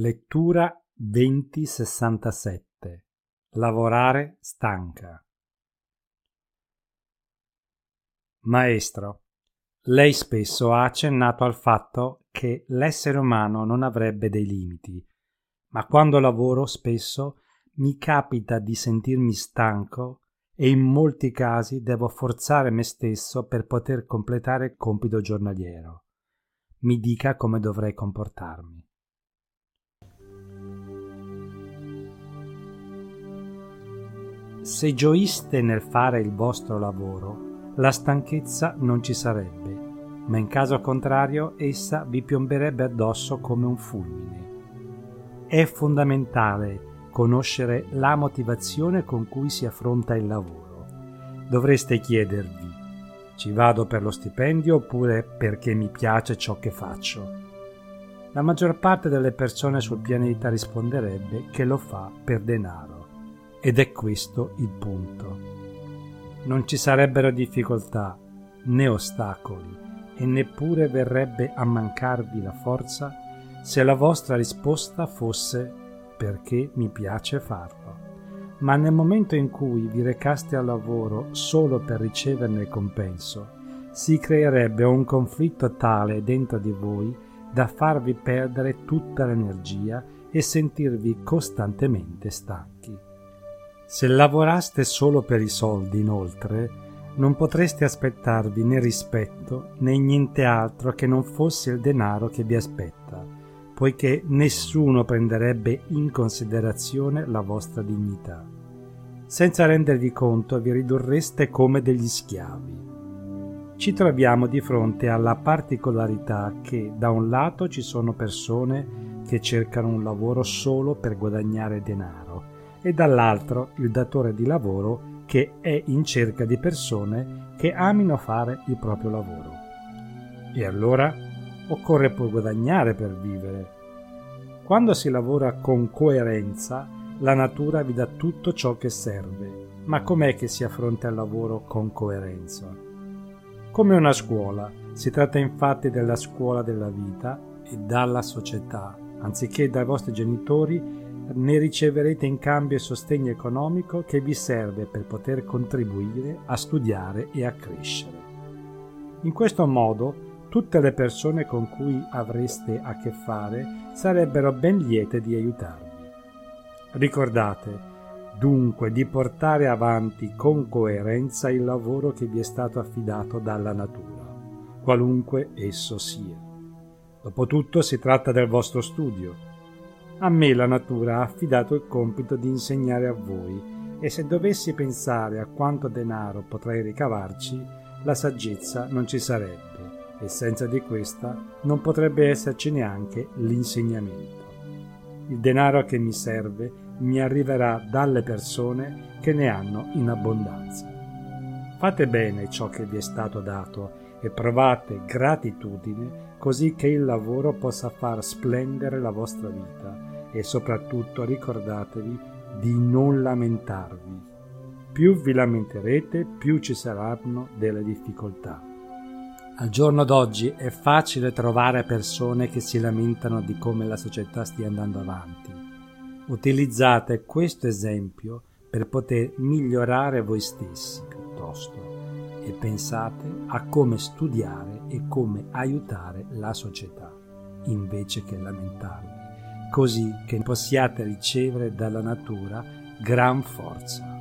Lettura 2067 Lavorare stanca Maestro, lei spesso ha accennato al fatto che l'essere umano non avrebbe dei limiti, ma quando lavoro spesso mi capita di sentirmi stanco e in molti casi devo forzare me stesso per poter completare il compito giornaliero. Mi dica come dovrei comportarmi. Se gioiste nel fare il vostro lavoro, la stanchezza non ci sarebbe, ma in caso contrario essa vi piomberebbe addosso come un fulmine. È fondamentale conoscere la motivazione con cui si affronta il lavoro. Dovreste chiedervi, ci vado per lo stipendio oppure perché mi piace ciò che faccio? La maggior parte delle persone sul pianeta risponderebbe che lo fa per denaro. Ed è questo il punto. Non ci sarebbero difficoltà né ostacoli e neppure verrebbe a mancarvi la forza se la vostra risposta fosse perché mi piace farlo. Ma nel momento in cui vi recaste al lavoro solo per riceverne il compenso, si creerebbe un conflitto tale dentro di voi da farvi perdere tutta l'energia e sentirvi costantemente stanchi. Se lavoraste solo per i soldi, inoltre, non potreste aspettarvi né rispetto né niente altro che non fosse il denaro che vi aspetta, poiché nessuno prenderebbe in considerazione la vostra dignità. Senza rendervi conto vi ridurreste come degli schiavi. Ci troviamo di fronte alla particolarità che da un lato ci sono persone che cercano un lavoro solo per guadagnare denaro e dall'altro il datore di lavoro che è in cerca di persone che amino fare il proprio lavoro. E allora occorre pur guadagnare per vivere. Quando si lavora con coerenza, la natura vi dà tutto ciò che serve. Ma com'è che si affronta il lavoro con coerenza? Come una scuola, si tratta infatti della scuola della vita e dalla società, anziché dai vostri genitori ne riceverete in cambio il sostegno economico che vi serve per poter contribuire a studiare e a crescere. In questo modo tutte le persone con cui avreste a che fare sarebbero ben liete di aiutarvi. Ricordate dunque di portare avanti con coerenza il lavoro che vi è stato affidato dalla natura, qualunque esso sia. Dopotutto si tratta del vostro studio a me la natura ha affidato il compito di insegnare a voi e se dovessi pensare a quanto denaro potrei ricavarci, la saggezza non ci sarebbe e senza di questa non potrebbe esserci neanche l'insegnamento. Il denaro che mi serve mi arriverà dalle persone che ne hanno in abbondanza. Fate bene ciò che vi è stato dato e provate gratitudine così che il lavoro possa far splendere la vostra vita e soprattutto ricordatevi di non lamentarvi. Più vi lamenterete, più ci saranno delle difficoltà. Al giorno d'oggi è facile trovare persone che si lamentano di come la società stia andando avanti. Utilizzate questo esempio per poter migliorare voi stessi piuttosto e pensate a come studiare e come aiutare la società invece che lamentarvi così che possiate ricevere dalla natura gran forza.